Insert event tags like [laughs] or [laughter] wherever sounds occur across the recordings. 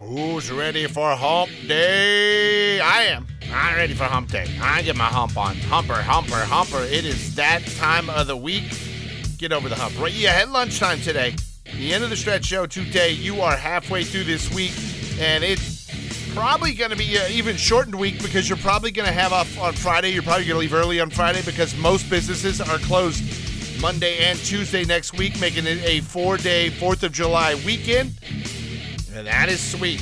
Who's ready for hump day? I am. I'm ready for hump day. I get my hump on. Humper, humper, humper. It is that time of the week. Get over the hump. Right? Yeah, at lunchtime today. The end of the stretch show today. You are halfway through this week, and it's probably going to be an even shortened week because you're probably going to have off on Friday. You're probably going to leave early on Friday because most businesses are closed Monday and Tuesday next week, making it a four day 4th of July weekend. And that is sweet.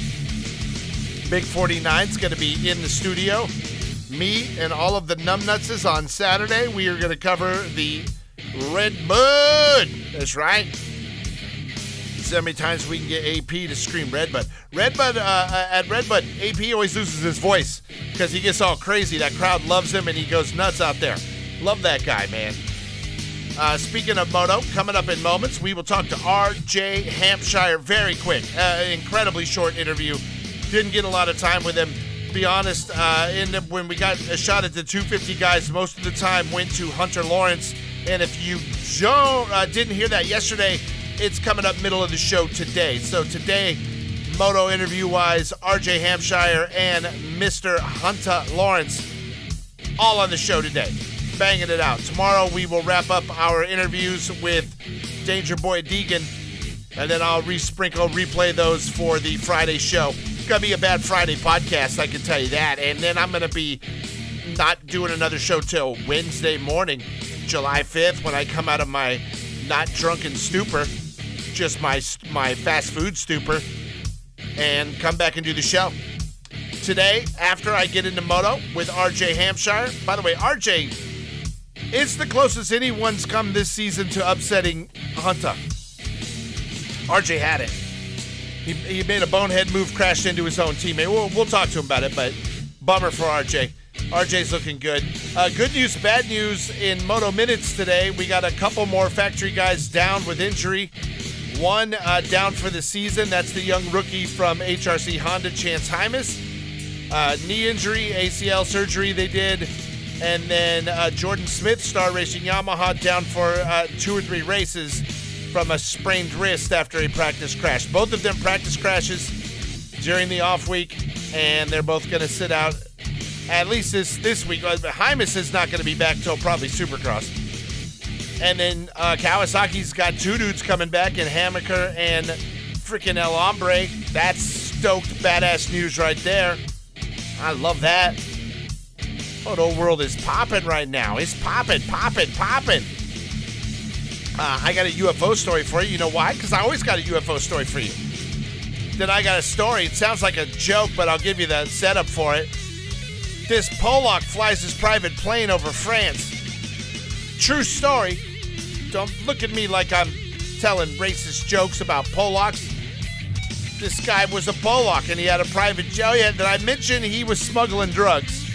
Big 49 is going to be in the studio. Me and all of the numbnutses on Saturday. We are going to cover the Red Bud. That's right. See how many times we can get AP to scream Redbud. Redbud, uh, uh, at Redbud, AP always loses his voice because he gets all crazy. That crowd loves him and he goes nuts out there. Love that guy, man. Uh, speaking of moto, coming up in moments, we will talk to R.J. Hampshire very quick. Uh, incredibly short interview. Didn't get a lot of time with him. Be honest, uh, in the, when we got a shot at the 250 guys, most of the time went to Hunter Lawrence. And if you don't, uh, didn't hear that yesterday, it's coming up middle of the show today. So today, moto interview wise, R.J. Hampshire and Mr. Hunter Lawrence, all on the show today banging it out. Tomorrow we will wrap up our interviews with Danger Boy Deegan, and then I'll resprinkle, replay those for the Friday show. It's gonna be a bad Friday podcast, I can tell you that. And then I'm gonna be not doing another show till Wednesday morning, July 5th, when I come out of my not drunken stupor, just my my fast food stupor, and come back and do the show. Today, after I get into moto with RJ Hampshire, by the way, RJ it's the closest anyone's come this season to upsetting Hunter. RJ had it. He, he made a bonehead move, crashed into his own teammate. We'll, we'll talk to him about it, but bummer for RJ. RJ's looking good. Uh, good news, bad news in Moto Minutes today. We got a couple more factory guys down with injury. One uh, down for the season. That's the young rookie from HRC Honda, Chance Hymas. Uh, knee injury, ACL surgery they did. And then uh, Jordan Smith, Star Racing Yamaha, down for uh, two or three races from a sprained wrist after a practice crash. Both of them practice crashes during the off week, and they're both going to sit out at least this this week. Uh, Hymas is not going to be back till probably Supercross. And then uh, Kawasaki's got two dudes coming back in Hammaker and freaking El Hombre. That's stoked badass news right there. I love that. Moto world is popping right now. It's popping, popping, popping. Uh, I got a UFO story for you. You know why? Because I always got a UFO story for you. Then I got a story. It sounds like a joke, but I'll give you the setup for it. This Pollock flies his private plane over France. True story. Don't look at me like I'm telling racist jokes about Pollocks. This guy was a Pollock and he had a private jet. Oh, did I mention he was smuggling drugs?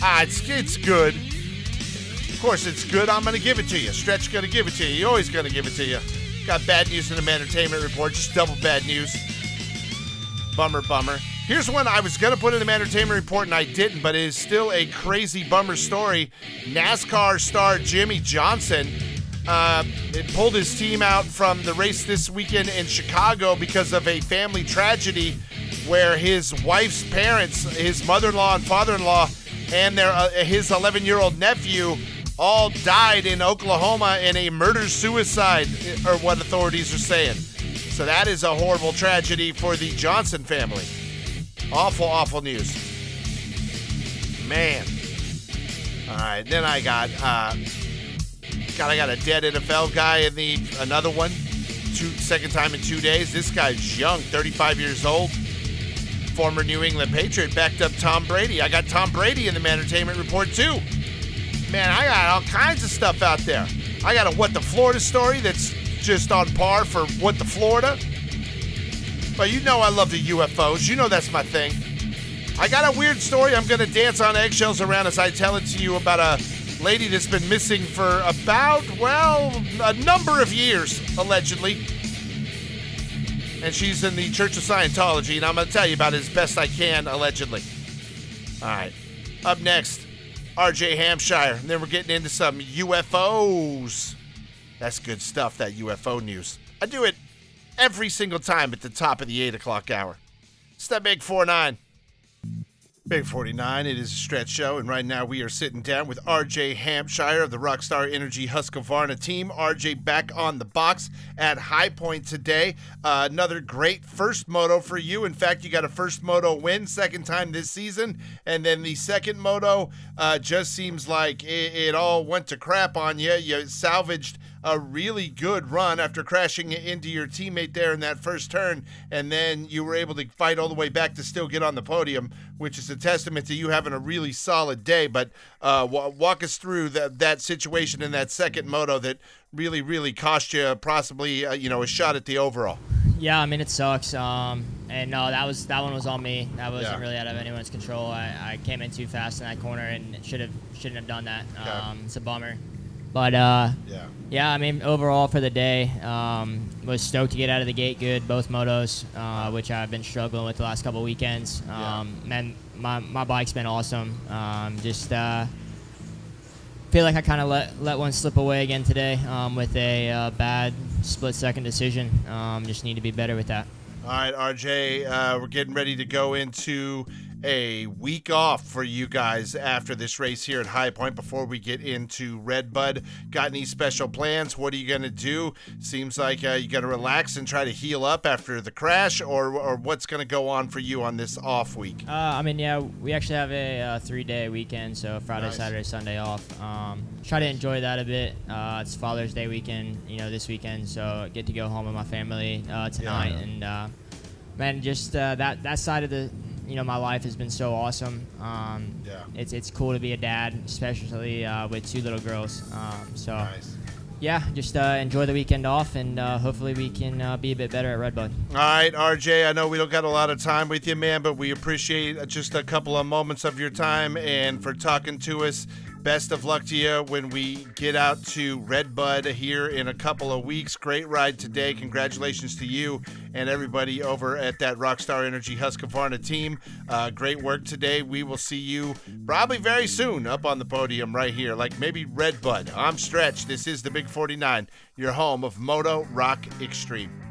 Ah, it's, it's good. Of course, it's good. I'm going to give it to you. Stretch going to give it to you. You're always going to give it to you. Got bad news in the entertainment report. Just double bad news. Bummer, bummer. Here's one I was going to put in the entertainment report and I didn't, but it is still a crazy bummer story. NASCAR star Jimmie Johnson uh, pulled his team out from the race this weekend in Chicago because of a family tragedy where his wife's parents, his mother in law and father in law, and their uh, his 11 year old nephew all died in Oklahoma in a murder suicide, or what authorities are saying. So that is a horrible tragedy for the Johnson family. Awful, awful news. Man. All right, then I got uh, God, I got a dead NFL guy in the another one. Two second time in two days. This guy's young, 35 years old former New England Patriot, backed up Tom Brady. I got Tom Brady in the entertainment report too. Man, I got all kinds of stuff out there. I got a What the Florida story that's just on par for What the Florida. But you know I love the UFOs. You know that's my thing. I got a weird story I'm going to dance on eggshells around as I tell it to you about a lady that's been missing for about, well, a number of years, allegedly and she's in the Church of Scientology, and I'm going to tell you about it as best I can, allegedly. All right. Up next, RJ Hampshire. And then we're getting into some UFOs. That's good stuff, that UFO news. I do it every single time at the top of the 8 o'clock hour. It's that big 4 9. Big 49, it is a stretch show, and right now we are sitting down with RJ Hampshire of the Rockstar Energy Husqvarna team. RJ back on the box at High Point today. Uh, another great first moto for you. In fact, you got a first moto win, second time this season, and then the second moto uh, just seems like it, it all went to crap on you. You salvaged a really good run after crashing into your teammate there in that first turn, and then you were able to fight all the way back to still get on the podium, which is a testament to you having a really solid day. But uh, walk us through that that situation in that second moto that really, really cost you possibly uh, you know a shot at the overall. Yeah, I mean it sucks. Um, and no, that was that one was on me. That wasn't Yeah. really out of anyone's control. I, I came in too fast in that corner and should have shouldn't have done that. Okay. Um, it's a bummer. But uh, Yeah. yeah, I mean overall for the day, um, was stoked to get out of the gate good both motos, uh, which I've been struggling with the last couple weekends. Yeah. Um, man, my my bike's been awesome. Um, just uh, feel like I kind of let let one slip away again today um, with a uh, bad split second decision. Um, just need to be better with that. All right, RJ, uh, we're getting ready to go into a week off for you guys after this race here at High Point before we get into Redbud. Got any special plans? What are you going to do? Seems like uh, you got to relax and try to heal up after the crash, or, or what's going to go on for you on this off week? Uh, I mean, yeah, we actually have a uh, three-day weekend, so Friday, Nice. Saturday, Sunday off. Um, try to enjoy that a bit. Uh, it's Father's Day weekend, you know, this weekend, so I get to go home with my family uh, tonight, Yeah. and uh, man, just uh, that that side of the, you know, my life has been so awesome. Um, Yeah. It's it's cool to be a dad, especially uh, with two little girls. Um, so Nice. yeah, just uh, enjoy the weekend off, and uh, hopefully we can uh, be a bit better at Redbud. All right, RJ, I know we don't got a lot of time with you, man, but we appreciate just a couple of moments of your time and for talking to us. Best of luck to you when we get out to Redbud here in a couple of weeks. Great ride today. Congratulations to you and everybody over at that Rockstar Energy Husqvarna team. Uh, great work today. We will see you probably very soon up on the podium right here, like maybe Redbud. I'm Stretch. This is the Big 49, your home of Moto Rock Extreme.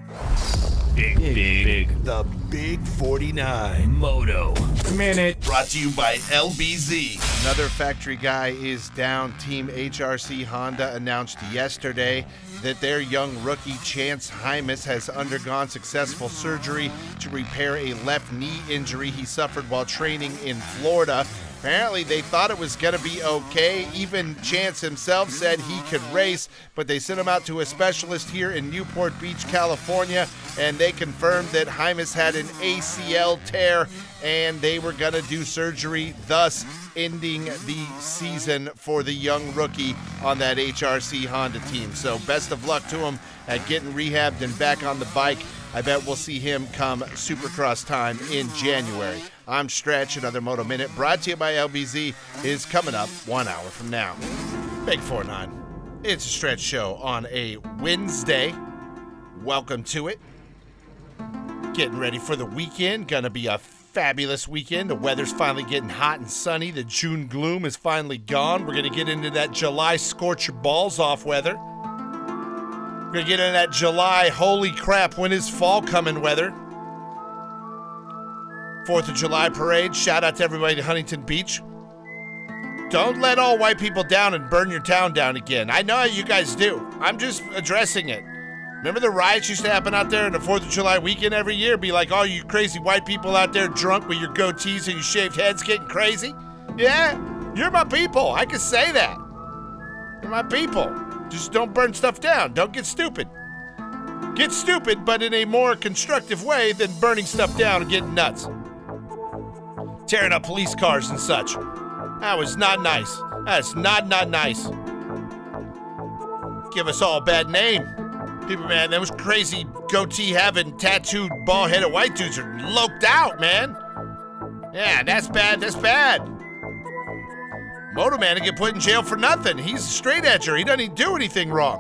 Big, big, big, The Big 49. moto. Minute. Brought to you by LBZ. Another factory guy is down. Team HRC Honda announced yesterday that their young rookie Chance Hymas has undergone successful surgery to repair a left knee injury he suffered while training in Florida. Apparently, they thought it was going to be okay. Even Chance himself said he could race, but they sent him out to a specialist here in Newport Beach, California, and they confirmed that Hymas had an ACL tear and they were going to do surgery, thus ending the season for the young rookie on that HRC Honda team. So, best of luck to him at getting rehabbed and back on the bike. I bet we'll see him come Supercross time in January. I'm Stretch. Another Moto Minute brought to you by LBZ is coming up one hour from now. Big 4 9. It's a Stretch show on a Wednesday. Welcome to it. Getting ready for the weekend. Gonna be a fabulous weekend. The weather's finally getting hot and sunny. The June gloom is finally gone. We're gonna get into that July scorch your balls off weather. We're gonna get into that July holy crap, when is fall coming weather. Fourth of July parade. Shout out to everybody at Huntington Beach. Don't let all white people down and burn your town down again. I know you guys do. I'm just addressing it. Remember the riots used to happen out there in the 4th of July weekend every year? Be like, all you crazy white people out there drunk with your goatees and your shaved heads getting crazy? Yeah, you're my people. I can say that. You're my people. Just don't burn stuff down. Don't get stupid. Get stupid, but in a more constructive way than burning stuff down and getting nuts. Tearing up police cars and such. That was not nice. That's not, not nice. Give us all a bad name. People, man, those crazy goatee having tattooed bald headed white dudes are loked out, man. Yeah, that's bad. That's bad. Moto Man to get put in jail for nothing. He's a straight edger. He doesn't do anything wrong.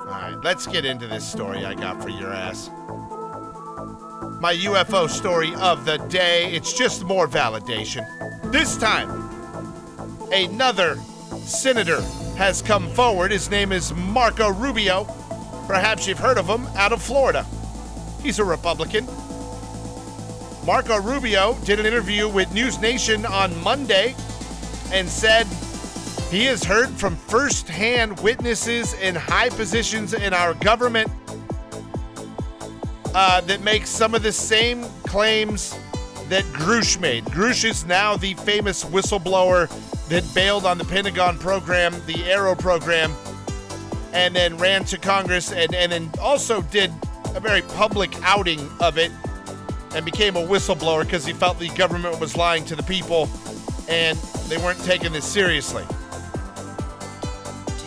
All right, let's get into this story I got for your ass. My UFO story of the day. It's just more validation. This time, another senator has come forward. His name is Marco Rubio. Perhaps you've heard of him out of Florida. He's a Republican. Marco Rubio did an interview with News Nation on Monday and said he has heard from firsthand witnesses in high positions in our government uh, that makes some of the same claims that Grusch made. Grusch is now the famous whistleblower that bailed on the Pentagon program, the AARO program, and then ran to Congress and, and then also did a very public outing of it and became a whistleblower because he felt the government was lying to the people and they weren't taking this seriously.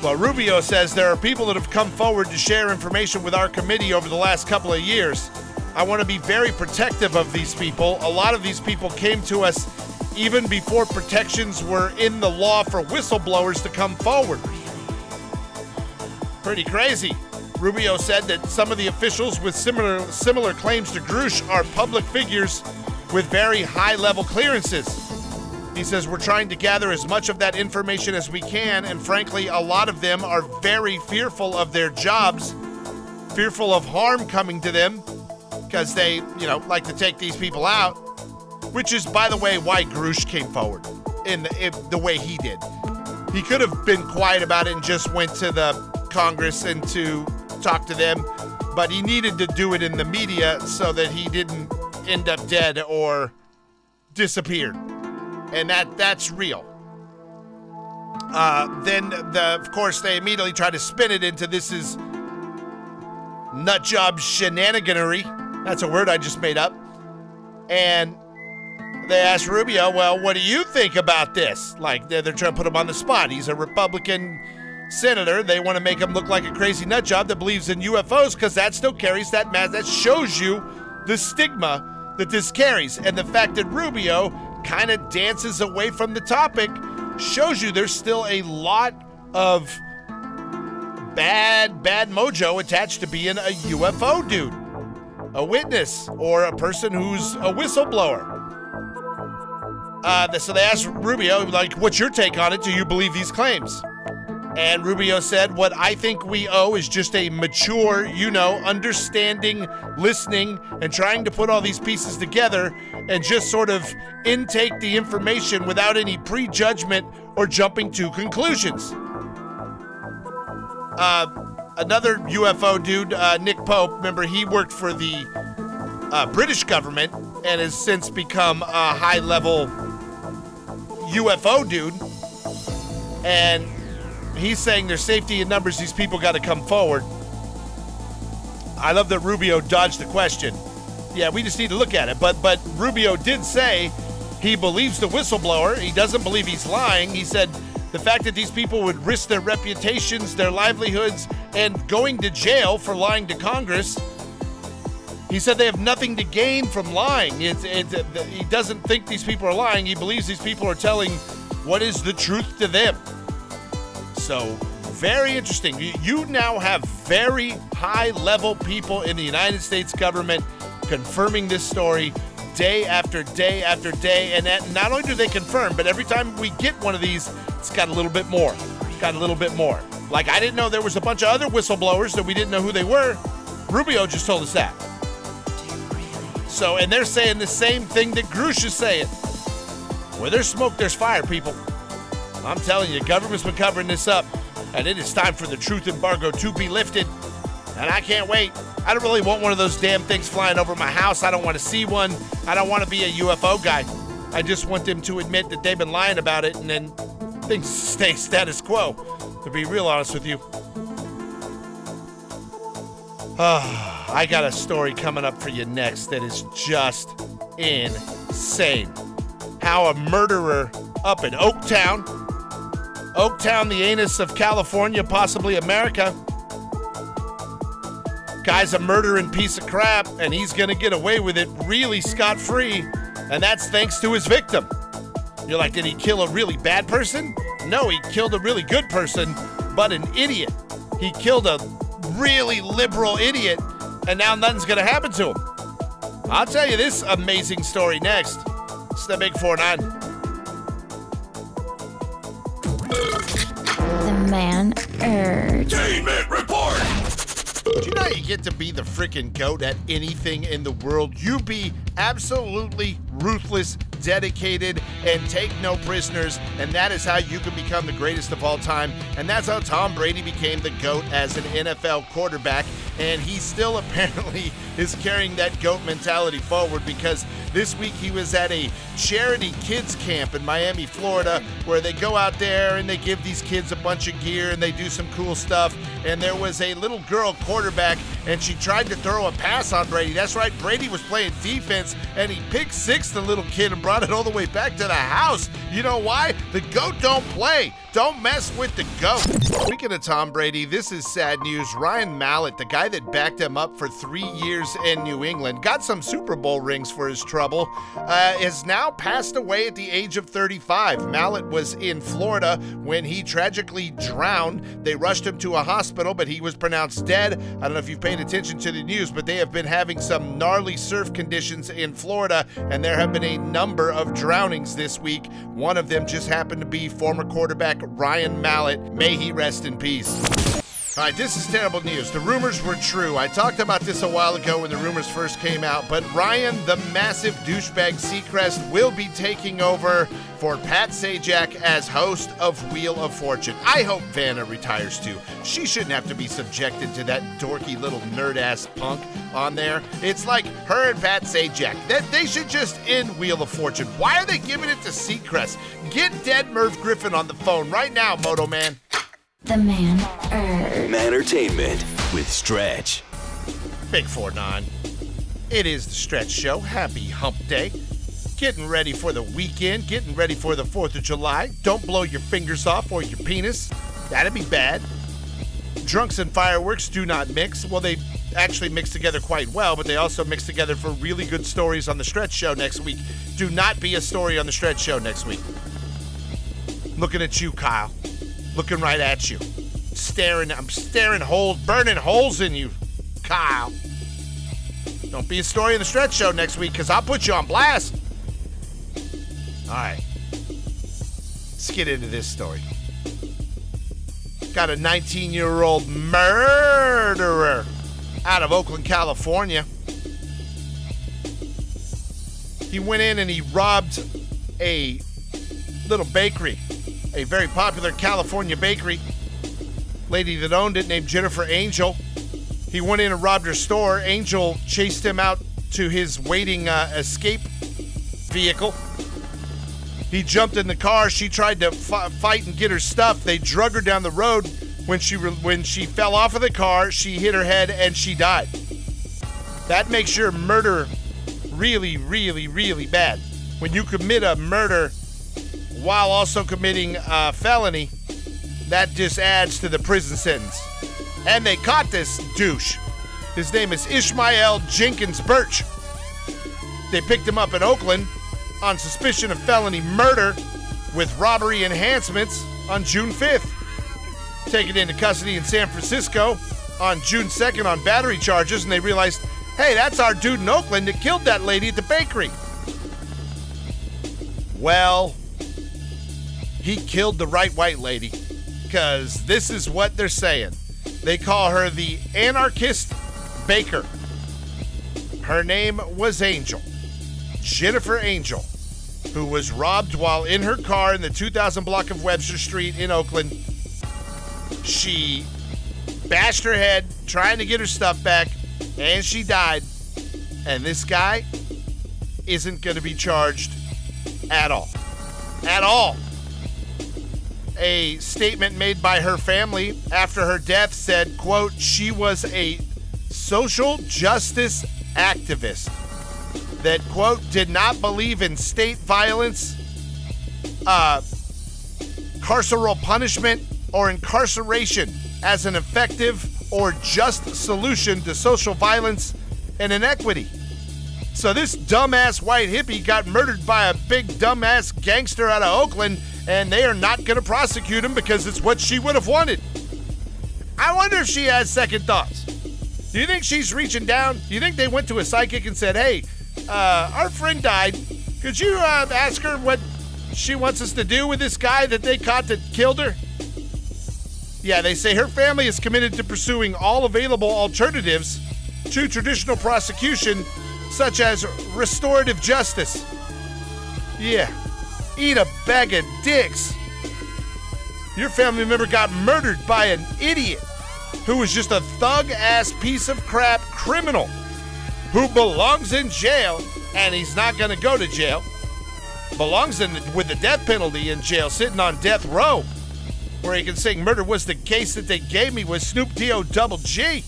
Well, Rubio says there are people that have come forward to share information with our committee over the last couple of years. I want to be very protective of these people. A lot of these people came to us even before protections were in the law for whistleblowers to come forward. Pretty crazy. Rubio said that some of the officials with similar similar claims to Grusch are public figures with very high level clearances. He says we're trying to gather as much of that information as we can, and frankly, a lot of them are very fearful of their jobs, fearful of harm coming to them, because they, you know, like to take these people out. Which is, by the way, why Grusch came forward in the, in the way he did. He could have been quiet about it and just went to the Congress and to talk to them, but he needed to do it in the media so that he didn't end up dead or disappeared. And that that's real. Uh, then, the, of course, they immediately try to spin it into this is nut job shenaniganery. That's a word I just made up. And they asked Rubio, well, what do you think about this? Like, they're, they're trying to put him on the spot. He's a Republican senator. They want to make him look like a crazy nut job that believes in UFOs because that still carries that mass. That shows you the stigma that this carries. And the fact that Rubio kind of dances away from the topic shows you there's still a lot of bad, bad mojo attached to being a UFO dude, a witness, or a person who's a whistleblower. Uh, so they asked Rubio, like, what's your take on it? Do you believe these claims? And Rubio said, What I think we owe is just a mature, you know, understanding, listening, and trying to put all these pieces together and just sort of intake the information without any prejudgment or jumping to conclusions. Uh, another UFO dude, uh, Nick Pope, remember, he worked for the uh, British government and has since become a high level UFO dude. And he's saying there's safety in numbers. These people got to come forward. I love that Rubio dodged the question. Yeah, we just need to look at it. But but Rubio did say he believes the whistleblower. He doesn't believe he's lying. He said the fact that these people would risk their reputations, their livelihoods, and going to jail for lying to Congress. He said they have nothing to gain from lying. It's, it's, he doesn't think these people are lying. He believes these people are telling what is the truth to them. So, very interesting. You now have very high level people in the United States government confirming this story day after day after day. And not only do they confirm, but every time we get one of these, it's got a little bit more. Got a little bit more. Like, I didn't know there was a bunch of other whistleblowers that we didn't know who they were. Rubio just told us that. So, and they're saying the same thing that Grusch is saying. Where there's smoke, there's fire, people. I'm telling you, government's been covering this up, and it is time for the truth embargo to be lifted. And I can't wait. I don't really want one of those damn things flying over my house. I don't want to see one. I don't want to be a UFO guy. I just want them to admit that they've been lying about it and then things [laughs] stay status quo, to be real honest with you. Oh, [sighs] I got a story coming up for you next that is just insane. How a murderer up in Oaktown, Oaktown, the anus of California, possibly America. Guy's a murdering piece of crap, and he's going to get away with it really scot free. And that's thanks to his victim. You're like, did he kill a really bad person? No, he killed a really good person, but an idiot. He killed a really liberal idiot, and now nothing's going to happen to him. I'll tell you this amazing story next. It's the Big 4 9. The man urge. Entertainment report. Do you know you get to be the freaking goat at anything in the world? You be absolutely ruthless, dedicated, and take no prisoners, and that is how you can become the greatest of all time. And that's how Tom Brady became the GOAT as an NFL quarterback. And he still [laughs] apparently is carrying that GOAT mentality forward because this week he was at a charity kids camp in Miami, Florida, where they go out there and they give these kids a bunch of gear and they do some cool stuff. And there was a little girl quarterback and she tried to throw a pass on Brady. That's right, Brady was playing defense and he picked six the little kid and brought it all the way back to the house. You know why? The GOAT don't play. Don't mess with the GOAT. Speaking of Tom Brady, this is sad news. Ryan Mallett, the guy that backed him up for three years in New England, got some Super Bowl rings for his trouble, uh, has now passed away at the age of 35. Mallett was in Florida when he tragically drowned. They rushed him to a hospital, but he was pronounced dead. I don't know if you've paid attention to the news, but they have been having some gnarly surf conditions in Florida, and there have been a number of drownings this week. One of them just happened to be former quarterback Ryan Mallett. May he rest in peace. All right, this is terrible news. The rumors were true. I talked about this a while ago when the rumors first came out, but Ryan, the massive douchebag Seacrest, will be taking over for Pat Sajak as host of Wheel of Fortune. I hope Vanna retires too. She shouldn't have to be subjected to that dorky little nerd ass punk on there. It's like her and Pat Sajak. That they should just end Wheel of Fortune. Why are they giving it to Seacrest? Get dead Merv Griffin on the phone right now, Moto Man. The man er Entertainment with Stretch. Big 4 9. It is the Stretch Show. Happy Hump Day. Getting ready for the weekend, getting ready for the 4th of July. Don't blow your fingers off or your penis. That'd be bad. Drunks and fireworks do not mix. Well, they actually mix together quite well, but they also mix together for really good stories on the Stretch Show next week. Do not be a story on the Stretch Show next week. Looking at you, Kyle. Looking right at you. Staring, I'm staring holes, burning holes in you, Kyle. Don't be a story in the Stretch Show next week, because I'll put you on blast. All right. Let's get into this story. Got a 19 year old murderer out of Oakland, California. He went in and he robbed a little bakery, a very popular California bakery. Lady that owned it named Jennifer Angel. He went in and robbed her store. Angel chased him out to his waiting uh, escape vehicle. He jumped in the car. She tried to f- fight and get her stuff. They drug her down the road. When she re- when she fell off of the car, she hit her head and she died. That makes your murder really, really, really bad. When you commit a murder while also committing a felony, that just adds to the prison sentence. And they caught this douche. His name is Ishmael Jenkins Burch. They picked him up in Oakland on suspicion of felony murder with robbery enhancements on June 5th. Taken into custody in San Francisco on June 2nd on battery charges, and they realized, hey, that's our dude in Oakland that killed that lady at the bakery. Well, he killed the right white lady because this is what they're saying. They call her the anarchist baker. Her name was Angel. Jennifer Angel, who was robbed while in her car in the 2000 block of Webster Street in Oakland. She bashed her head trying to get her stuff back, and she died. And this guy isn't going to be charged at all. At all. A statement made by her family after her death said, quote, she was a social justice activist that, quote, did not believe in state violence, uh, carceral punishment, or incarceration as an effective or just solution to social violence and inequity. So this dumbass white hippie got murdered by a big dumbass gangster out of Oakland, and they are not going to prosecute him because it's what she would have wanted. I wonder if she has second thoughts. Do you think she's reaching down? Do you think they went to a psychic and said, "Hey, uh, our friend died. Could you uh, ask her what she wants us to do with this guy that they caught that killed her?" Yeah, they say her family is committed to pursuing all available alternatives to traditional prosecution, such as restorative justice. Yeah, eat a bag of dicks. Your family member got murdered by an idiot who was just a thug ass piece of crap criminal who belongs in jail and he's not going to go to jail. Belongs in the, with the death penalty in jail, sitting on death row, where he can sing "Murder was the case that they gave me" with Snoop D-O double G,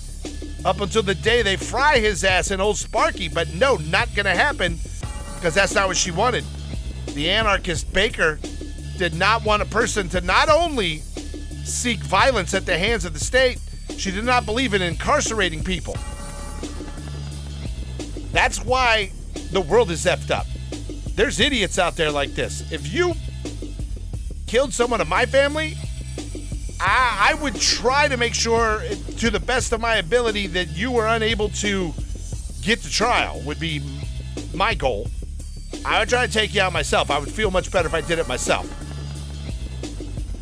up until the day they fry his ass in Old Sparky. But no, not to happen, because that's not what she wanted. The anarchist Baker did not want a person to not only seek violence at the hands of the state, she did not believe in incarcerating people. That's why the world is effed up. There's idiots out there like this. If you killed someone in my family, I, I would try to make sure, to the best of my ability, that you were unable to get to trial, would be my goal. I would try to take you out myself. I would feel much better if I did it myself.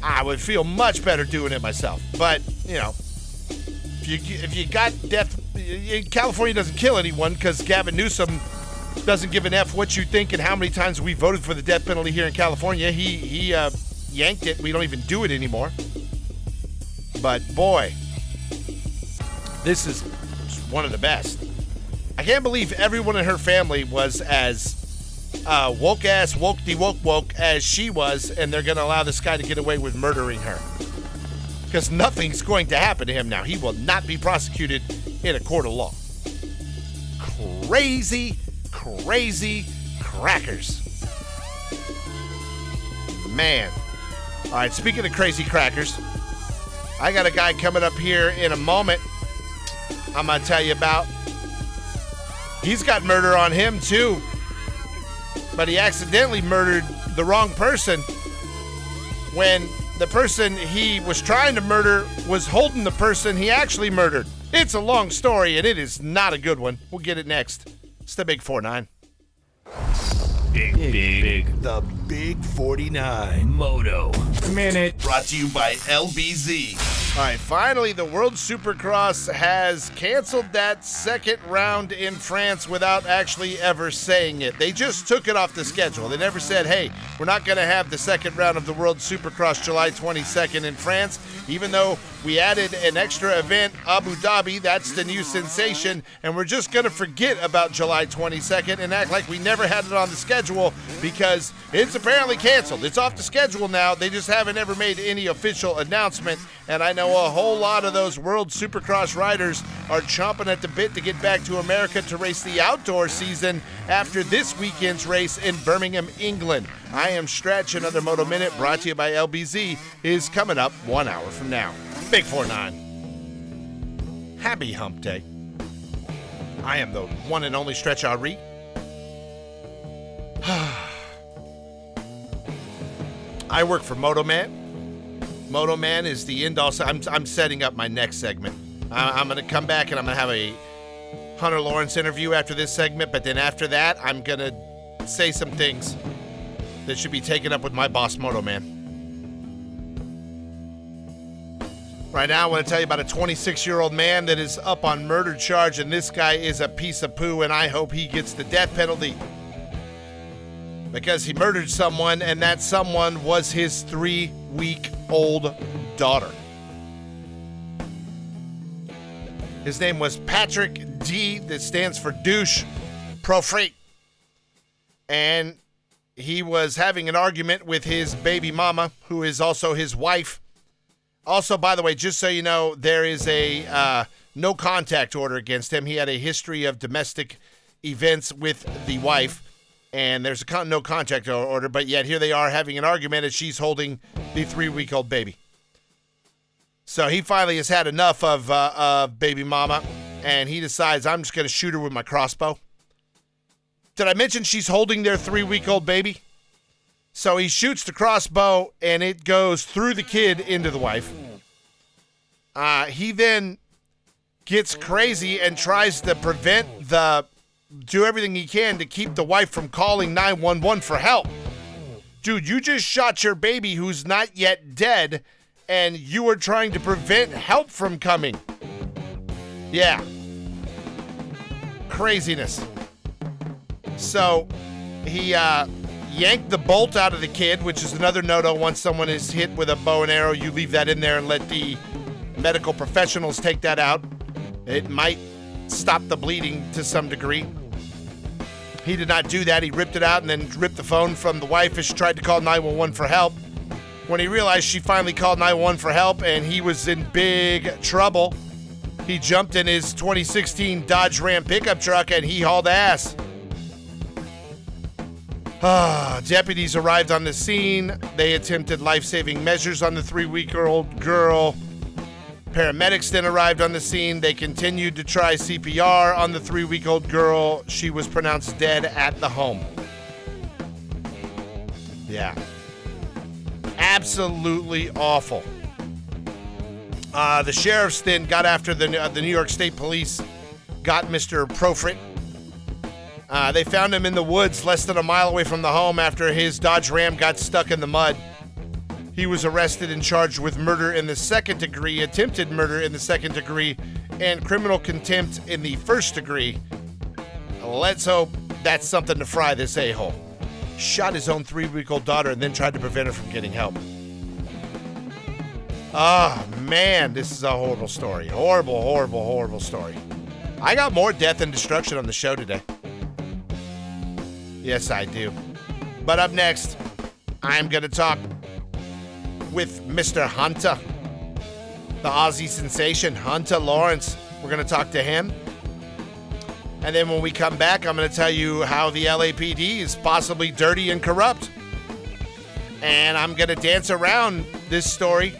I would feel much better doing it myself. But, you know, if you if you got death California doesn't kill anyone because Gavin Newsom doesn't give an F what you think and how many times we voted for the death penalty here in California. He he uh, yanked it. We don't even do it anymore. But boy, this is one of the best. I can't believe everyone in her family was as uh, woke ass, woke de woke woke as she was, and they're going to allow this guy to get away with murdering her. Because nothing's going to happen to him now. He will not be prosecuted in a court of law. Crazy, crazy crackers. Man. All right, speaking of crazy crackers, I got a guy coming up here in a moment. I'm going to tell you about. He's got murder on him, too. But he accidentally murdered the wrong person when the person he was trying to murder was holding the person he actually murdered. It's a long story and it is not a good one. We'll get it next. It's the Big 4 9. Big, big, big. The Big 49. Moto. Minute. Brought to you by LBZ. All right, finally, the World Supercross has canceled that second round in France without actually ever saying it. They just took it off the schedule. They never said, hey, we're not going to have the second round of the World Supercross July 22nd in France, even though we added an extra event, Abu Dhabi. That's the new sensation. And we're just going to forget about July 22nd and act like we never had it on the schedule because it's apparently canceled. It's off the schedule now. They just haven't ever made any official announcement. And I know a whole lot of those World Supercross riders are chomping at the bit to get back to America to race the outdoor season after this weekend's race in Birmingham, England. I am Stretch. Another Moto Minute brought to you by LBZ is coming up one hour from now. Big 4 9. Happy Hump Day. I am the one and only Stretch Ari. [sighs] I work for Moto Man. Moto Man is the end all. I'm, I'm setting up my next segment. I, I'm going to come back and I'm going to have a Hunter Lawrence interview after this segment, but then after that, I'm going to say some things that should be taken up with my boss, Moto Right now, I want to tell you about a 26 year old man that is up on murder charge, and this guy is a piece of poo, and I hope he gets the death penalty because he murdered someone, and that someone was his three week old daughter. His name was Patrick D, that stands for douche pro freak. And he was having an argument with his baby mama, who is also his wife. Also, by the way, just so you know, there is a uh, no contact order against him. He had a history of domestic events with the wife and there's a con- no contact order, but yet here they are having an argument as she's holding the three week old baby. So he finally has had enough of uh, uh, baby mama, and he decides I'm just going to shoot her with my crossbow. Did I mention she's holding their three week old baby? So he shoots the crossbow, and it goes through the kid into the wife. Uh, he then gets crazy and tries to prevent the do everything he can to keep the wife from calling 911 for help. Dude, you just shot your baby who's not yet dead, and you are trying to prevent help from coming. Yeah. Craziness. So he uh, yanked the bolt out of the kid, which is another no-no. Once someone is hit with a bow and arrow, you leave that in there and let the medical professionals take that out. It might stop the bleeding to some degree. He did not do that. He ripped it out and then ripped the phone from the wife as she tried to call 911 for help. When he realized she finally called 911 for help and he was in big trouble, he jumped in his 2016 Dodge Ram pickup truck and he hauled ass. Ah, deputies arrived on the scene. They attempted life saving measures on the three week old girl. Paramedics then arrived on the scene. They continued to try CPR on the three week old girl. She was pronounced dead at the home. Yeah. Absolutely awful. Uh, the sheriffs then got after the, uh, the New York State Police, got Mr. Proefriedt. Uh, they found him in the woods less than a mile away from the home after his Dodge Ram got stuck in the mud. He was arrested and charged with murder in the second degree, attempted murder in the second degree, and criminal contempt in the first degree. Let's hope that's something to fry this a hole. Shot his own three week old daughter and then tried to prevent her from getting help. Oh, man, this is a horrible story. Horrible, horrible, horrible story. I got more death and destruction on the show today. Yes, I do. But up next, I'm going to talk with Mr. Hunter, the Aussie sensation, Hunter Lawrence. We're going to talk to him. And then when we come back, I'm going to tell you how the LAPD is possibly dirty and corrupt. And I'm going to dance around this story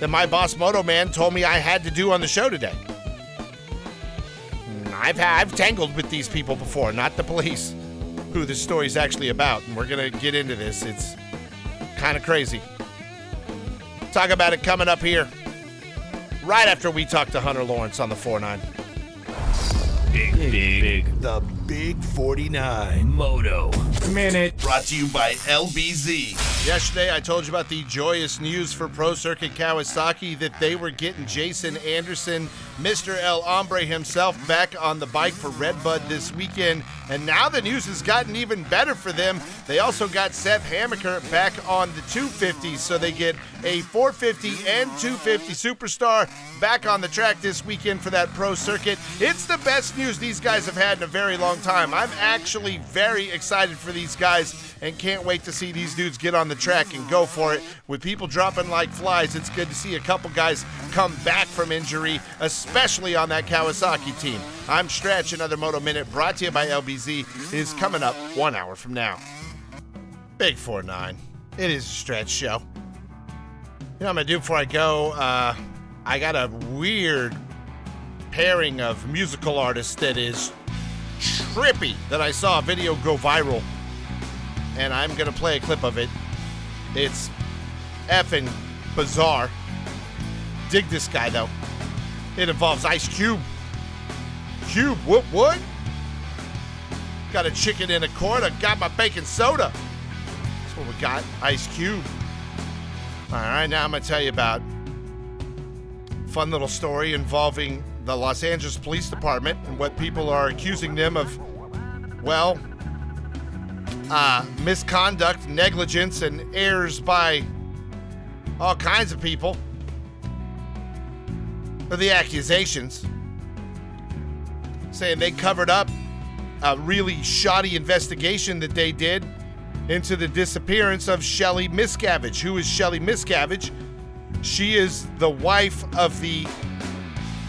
that my boss Moto Man told me I had to do on the show today. Hmm, I've I've tangled with these people before, not the police, who this story is actually about, and we're gonna get into this. It's kind of crazy. Talk about it coming up here, right after we talk to Hunter Lawrence on the 4-9. Big, big, big. The Big 49 Moto. Minute. Brought to you by LBZ. Yesterday, I told you about the joyous news for Pro Circuit Kawasaki that they were getting Jason Anderson, Mr. El Hombre himself, back on the bike for Redbud this weekend. And now the news has gotten even better for them. They also got Seth Hammaker back on the 250, so they get a 450 and 250 superstar back on the track this weekend for that Pro Circuit. It's the best news these guys have had in a very long time. I'm actually very excited for these guys and can't wait to see these dudes get on the track and go for it. With people dropping like flies, it's good to see a couple guys come back from injury, especially on that Kawasaki team. I'm Stretch. Another Moto Minute brought to you by LBZ is coming up one hour from now. Big 4 9. It is a Stretch show. You know what I'm going to do before I go? Uh, I got a weird pairing of musical artists that is trippy that I saw a video go viral and I'm gonna play a clip of it. It's effing bizarre. Dig this guy though. It involves Ice Cube. Cube, what what? Got a chicken in a. I got my baking soda. That's what we got. Ice Cube. All right, now I'm gonna tell you about fun little story involving the Los Angeles Police Department and what people are accusing them of. Well, uh, misconduct, negligence, and errors by all kinds of people. Or the accusations saying they covered up a really shoddy investigation that they did into the disappearance of Shelly Miscavige. Who is Shelly Miscavige? She is the wife of the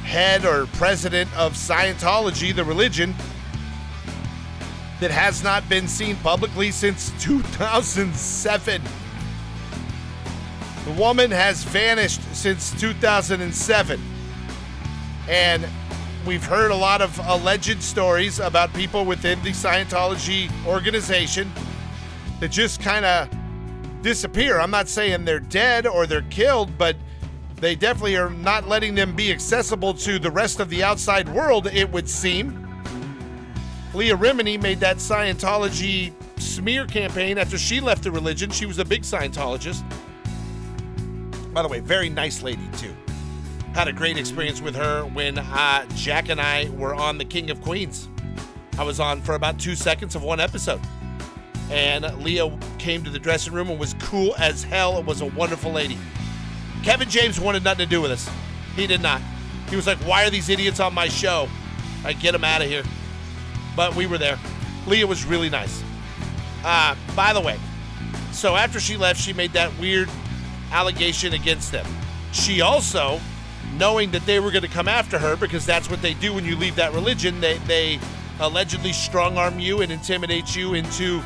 head or president of Scientology, the religion, that has not been seen publicly since [laughs] 2007. The woman has vanished since 2007. And we've heard a lot of alleged stories about people within the Scientology organization that just kind of disappear. I'm not saying they're dead or they're killed, but they definitely are not letting them be accessible to the rest of the outside world, it would seem. Leah Remini made that Scientology smear campaign after she left the religion. She was a big Scientologist. By the way, very nice lady, too. Had a great experience with her when uh, Jack and I were on The King of Queens. I was on for about two seconds of one episode. And Leah came to the dressing room and was cool as hell. It was a wonderful lady. Kevin James wanted nothing to do with us. He did not. He was like, Why are these idiots on my show? I get them out of here. But we were there. Leah was really nice. Uh, by the way, so after she left, she made that weird allegation against them. She also, knowing that they were going to come after her because that's what they do when you leave that religion, they, they allegedly strong arm you and intimidate you into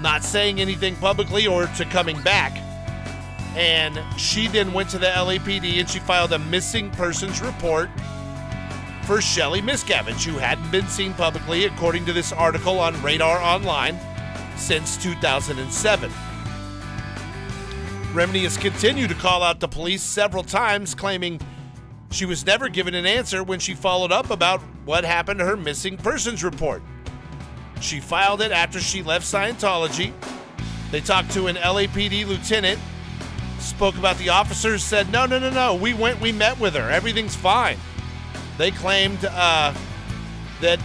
not saying anything publicly or to coming back. And she then went to the LAPD and she filed a missing persons report for Shelly Miscavige, who hadn't been seen publicly, according to this article on Radar Online, since 2007. Remini has continued to call out the police several times, claiming she was never given an answer when she followed up about what happened to her missing persons report. She filed it after she left Scientology. They talked to an LAPD lieutenant, spoke about the officers, said, No, no, no, no. We went, we met with her. Everything's fine. They claimed uh, that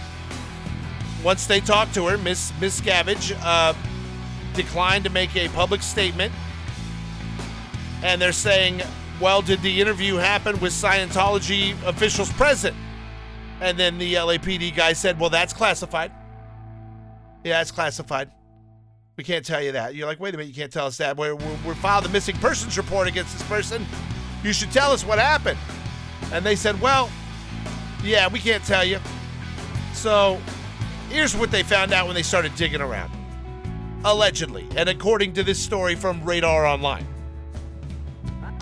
once they talked to her, Miss Miscavige uh, declined to make a public statement. And they're saying, well, did the interview happen with Scientology officials present? And then the LAPD guy said, well, that's classified. Yeah, it's classified. We can't tell you that. You're like, wait a minute, you can't tell us that. We're, we're, we're filed a missing persons report against this person. You should tell us what happened. And they said, well, yeah, we can't tell you. So here's what they found out when they started digging around. Allegedly, and according to this story from Radar Online.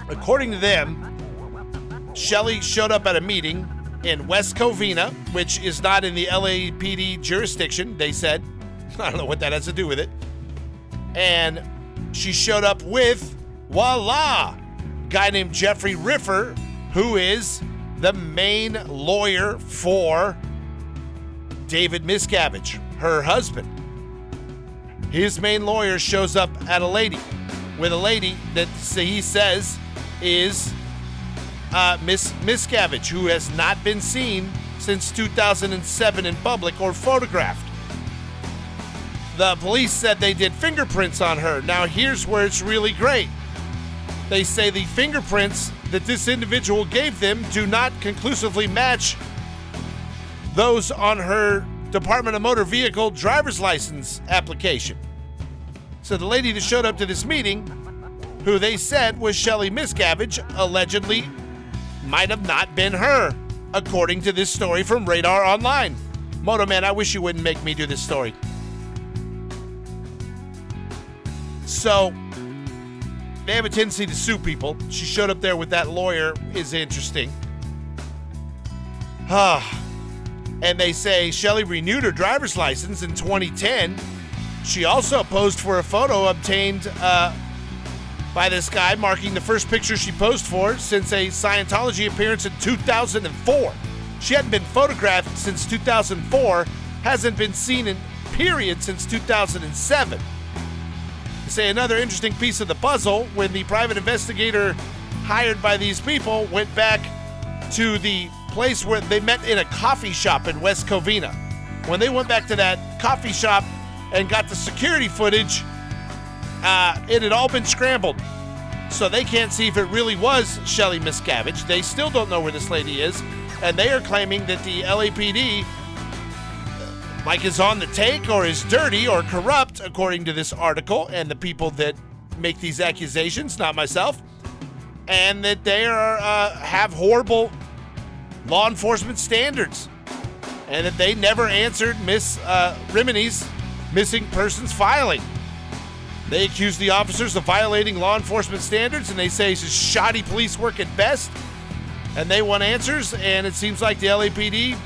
According to them, Shelly showed up at a meeting in West Covina, which is not in the LAPD jurisdiction, they said. [laughs] I don't know what that has to do with it. And she showed up with, voila, guy named Jeffrey Riffer, who is the main lawyer for David Miscavige, her husband. His main lawyer shows up at a lady with a lady that he says is uh, Miss Miscavige, who has not been seen since 2007 in public or photographed. The police said they did fingerprints on her. Now, here's where it's really great. They say the fingerprints that this individual gave them do not conclusively match those on her Department of Motor Vehicle driver's license application. So the lady that showed up to this meeting, who they said was Shelly Miscavige, allegedly might have not been her, according to this story from Radar Online. Moto Man, I wish you wouldn't make me do this story. So, they have a tendency to sue people. She showed up there with that lawyer is interesting. And they say Shelly renewed her driver's license in 2010. She also posed for a photo obtained uh, by this guy, marking the first picture she posed for since a Scientology appearance in 2004. She hadn't been photographed since 2004, hasn't been seen in period since 2007. They say another interesting piece of the puzzle when the private investigator hired by these people went back to the place where they met in a coffee shop in West Covina. When they went back to that coffee shop and got the security footage, uh, it had all been scrambled. So they can't see if it really was Shelly Miscavige. They still don't know where this lady is. And they are claiming that the LAPD like is on the take or is dirty or corrupt, according to this article and the people that make these accusations, not myself, and that they are uh, have horrible law enforcement standards, and that they never answered Miss uh, Remini's missing persons filing. They accuse the officers of violating law enforcement standards, and they say it's just shoddy police work at best. And they want answers, and it seems like the LAPD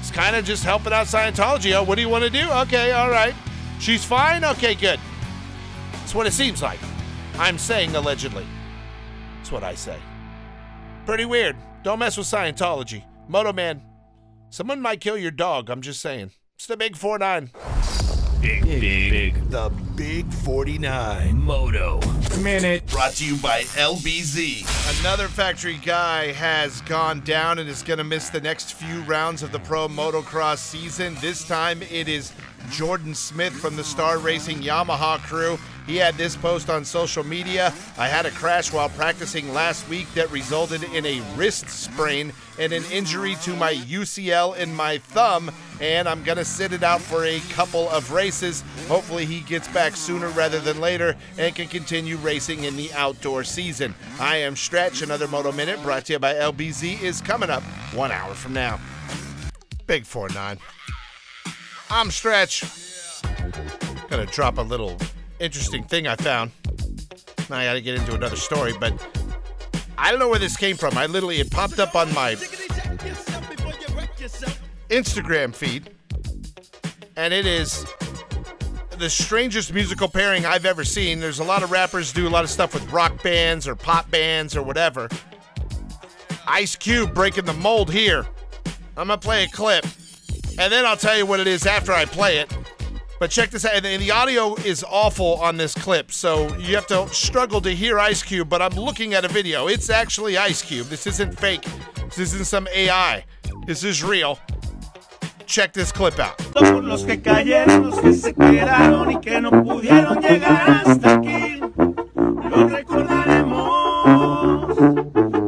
is kind of just helping out Scientology. Oh, what do you want to do? Okay, all right. She's fine? Okay, good. That's what it seems like. I'm saying allegedly. That's what I say. Pretty weird. Don't mess with Scientology. Moto Man, someone might kill your dog. I'm just saying. It's the Big 4 9. Big, big, big. The Big 49 Moto Minute. Brought to you by LBZ. Another factory guy has gone down and is going to miss the next few rounds of the pro motocross season. This time it is Jordan Smith from the Star Racing Yamaha crew. He had this post on social media. I had a crash while practicing last week that resulted in a wrist sprain and an injury to my UCL in my thumb, and I'm going to sit it out for a couple of races. Hopefully, he gets back sooner rather than later and can continue racing in the outdoor season. I am Stretch. Another Moto Minute brought to you by LBZ is coming up one hour from now. Big 4 9. I'm Stretch. Gonna drop a little interesting thing I found. I gotta get into another story, but I don't know where this came from. I literally, it popped up on my Instagram feed, and it is the strangest musical pairing I've ever seen. There's a lot of rappers do a lot of stuff with rock bands or pop bands or whatever. Ice Cube breaking the mold here. I'm gonna play a clip, and then I'll tell you what it is after I play it. But check this out, and the audio is awful on this clip, so you have to struggle to hear Ice Cube. But I'm looking at a video. It's actually Ice Cube. This isn't fake. This isn't some AI. This is real. Check this clip out. los que cayeron, los que se quedaron y que no pudieron llegar hasta aquí. Lo recordaremos.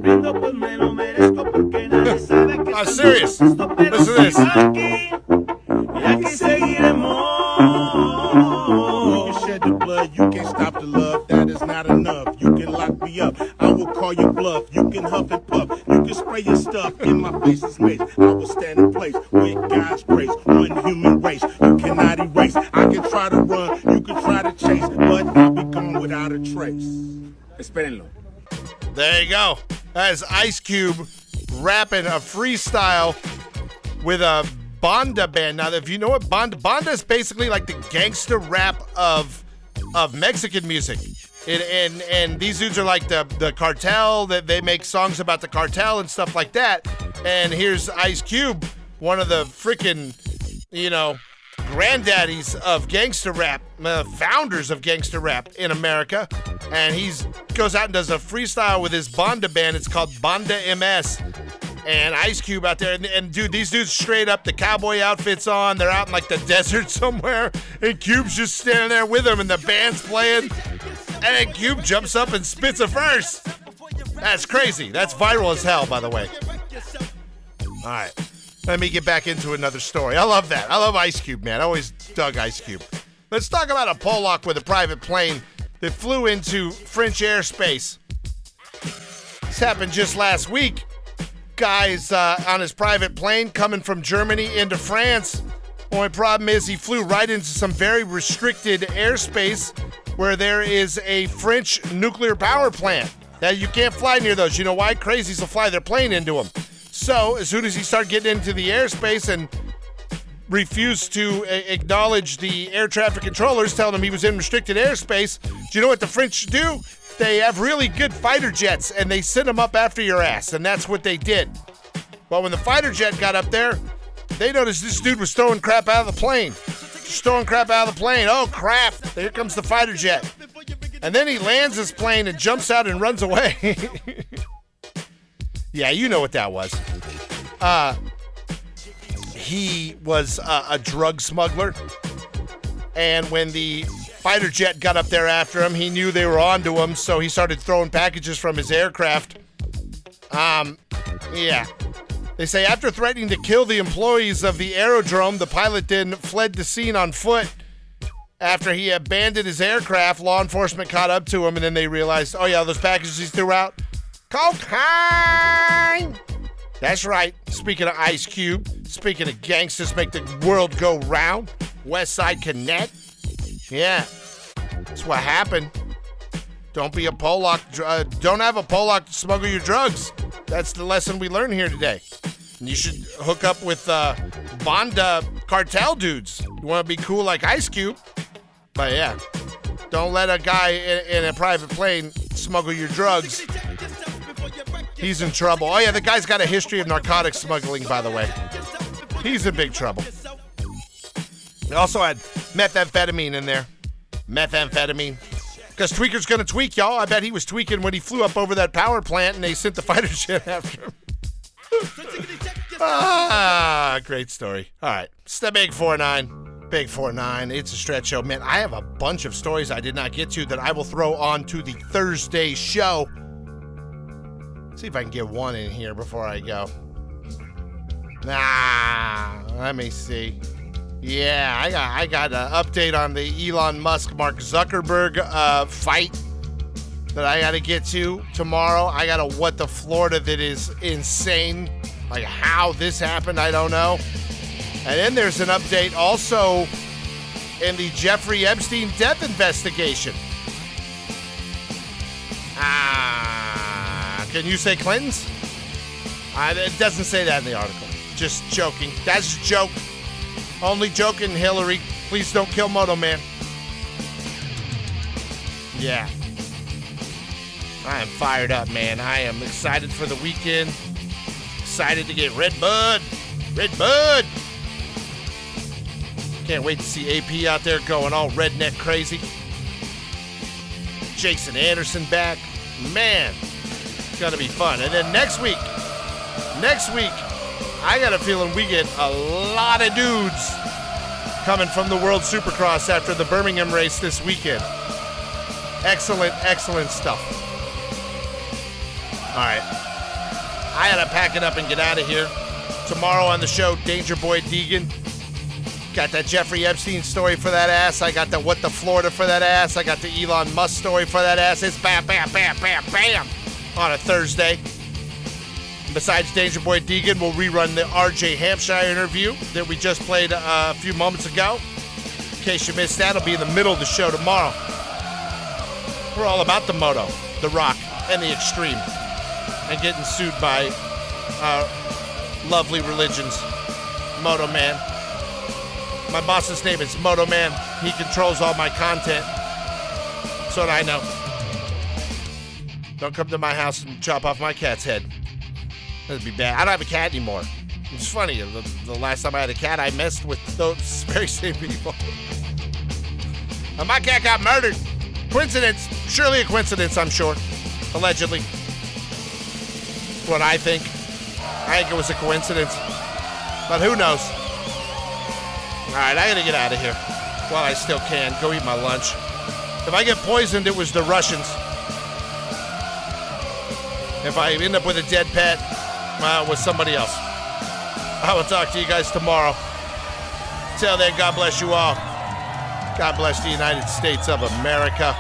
Brindo pues me lo merezco porque nadie sabe que I'm serious. Listen to this. Is Ice Cube rapping a freestyle with a Banda band. Now, if you know what Banda, Banda is basically like the gangster rap of of Mexican music. And and these dudes are like the the cartel that they make songs about the cartel and stuff like that. And here's Ice Cube, one of the freaking, you know, granddaddies of gangster rap, uh, founders of gangster rap in America, and he goes out and does a freestyle with his Banda band. It's called Banda MS. And Ice Cube out there, and, and dude, these dudes straight up the cowboy outfits on. They're out in like the [laughs] desert somewhere, and Cube's just standing there with them, and the band's playing. And then Cube jumps up and spits a verse. That's crazy. That's viral as hell, by the way. All right. Let me get back into another story. I love that. I love Ice Cube, man. I always dug Ice Cube. Let's talk about a Pollock with a private plane that flew into French airspace. This happened just last week. Guys uh, on his private plane coming from Germany into France. Only problem is he flew right into some very restricted airspace where there is a French nuclear power plant. Now you can't fly near those. You know why? Crazies will fly their plane into them. So as soon as he started getting into the airspace and refused to a- acknowledge the air traffic controllers telling him he was in restricted airspace, do you know what the French do? They have really good fighter jets and they send them up after your ass, and that's what they did. But when the fighter jet got up there, they noticed this dude was throwing crap out of the plane. Just throwing crap out of the plane. Oh crap! Here comes the fighter jet. And then he lands his plane and jumps out and runs away. [laughs] yeah, you know what that was. Uh, he was uh, a drug smuggler. And when the fighter jet got up there after him, he knew they were onto him, so he started throwing packages from his aircraft. Um, yeah. They say after threatening to kill the employees of the aerodrome, the pilot then fled the scene on foot. After he abandoned his aircraft, law enforcement caught up to him, and then they realized, oh yeah, those packages he threw out, cocaine. That's right. Speaking of Ice Cube, speaking of gangsters make the world go round, West Side Connect. Yeah, that's what happened. Don't be a Pollock. Uh, don't have a Pollock to smuggle your drugs. That's the lesson we learned here today. You should hook up with uh, Banda cartel dudes. You want to be cool like Ice Cube. But yeah, don't let a guy in, in a private plane smuggle your drugs. He's in trouble. Oh yeah, the guy's got a history of narcotics smuggling, by the way. He's in big trouble. He also had methamphetamine in there. methamphetamine. Because Tweaker's going to tweak, y'all. I bet he was tweaking when he flew up over that power plant and they sent the [laughs] fighter jet after him. [laughs] ah, great story. All right. It's the Big 4 9. Big 4 9. It's a stretch show. Man, I have a bunch of stories I did not get to that I will throw on to the Thursday show. See if I can get one in here before I go. Nah, let me see. Yeah, I got I got an update on the Elon Musk Mark Zuckerberg uh, fight that I got to get to tomorrow. I got a what the Florida that is insane. Like how this happened, I don't know. And then there's an update also in the Jeffrey Epstein death investigation. Can you say Clinton's? Uh, it doesn't say that in the article. Just joking. That's a joke. Only joking, Hillary. Please don't kill Moto Man. Yeah. I am fired up, man. I am excited for the weekend. Excited to get RedBud. Red Bud. Can't wait to see AP out there going all redneck crazy. Jason Anderson back. Man, it's going to be fun. And then next week, next week, I got a feeling we get a lot of dudes coming from the World Supercross after the Birmingham race this weekend. Excellent, excellent stuff. All right. I got to pack it up and get out of here. Tomorrow on the show, Danger Boy Deegan. Got that Jeffrey Epstein story for that ass. I got the What the Florida for that ass. I got the Elon Musk story for that ass. It's bam, bam, bam, bam, bam on a Thursday. Besides Danger Boy Deegan, we'll rerun the RJ Hampshire interview that we just played uh, a few moments ago. In case you missed that, it'll be in the middle of the show tomorrow. We're all about the moto, the rock, and the extreme, and getting sued by lovely religions. Moto Man. My boss's name is Moto Man. He controls all my content. That's what I know. Don't come to my house and chop off my cat's head. That'd be bad. I don't have a cat anymore. It's funny. The, the last time I had a cat, I messed with those [laughs] very same people. and my cat got murdered. Coincidence. Surely a coincidence, I'm sure. Allegedly. What I think. I think it was a coincidence. But who knows? All right, I gotta get out of here while I still can. Go eat my lunch. If I get poisoned, it was the Russians. If I end up with a dead pet, uh, with somebody else. I will talk to you guys tomorrow. Till then, God bless you all. God bless the United States of America.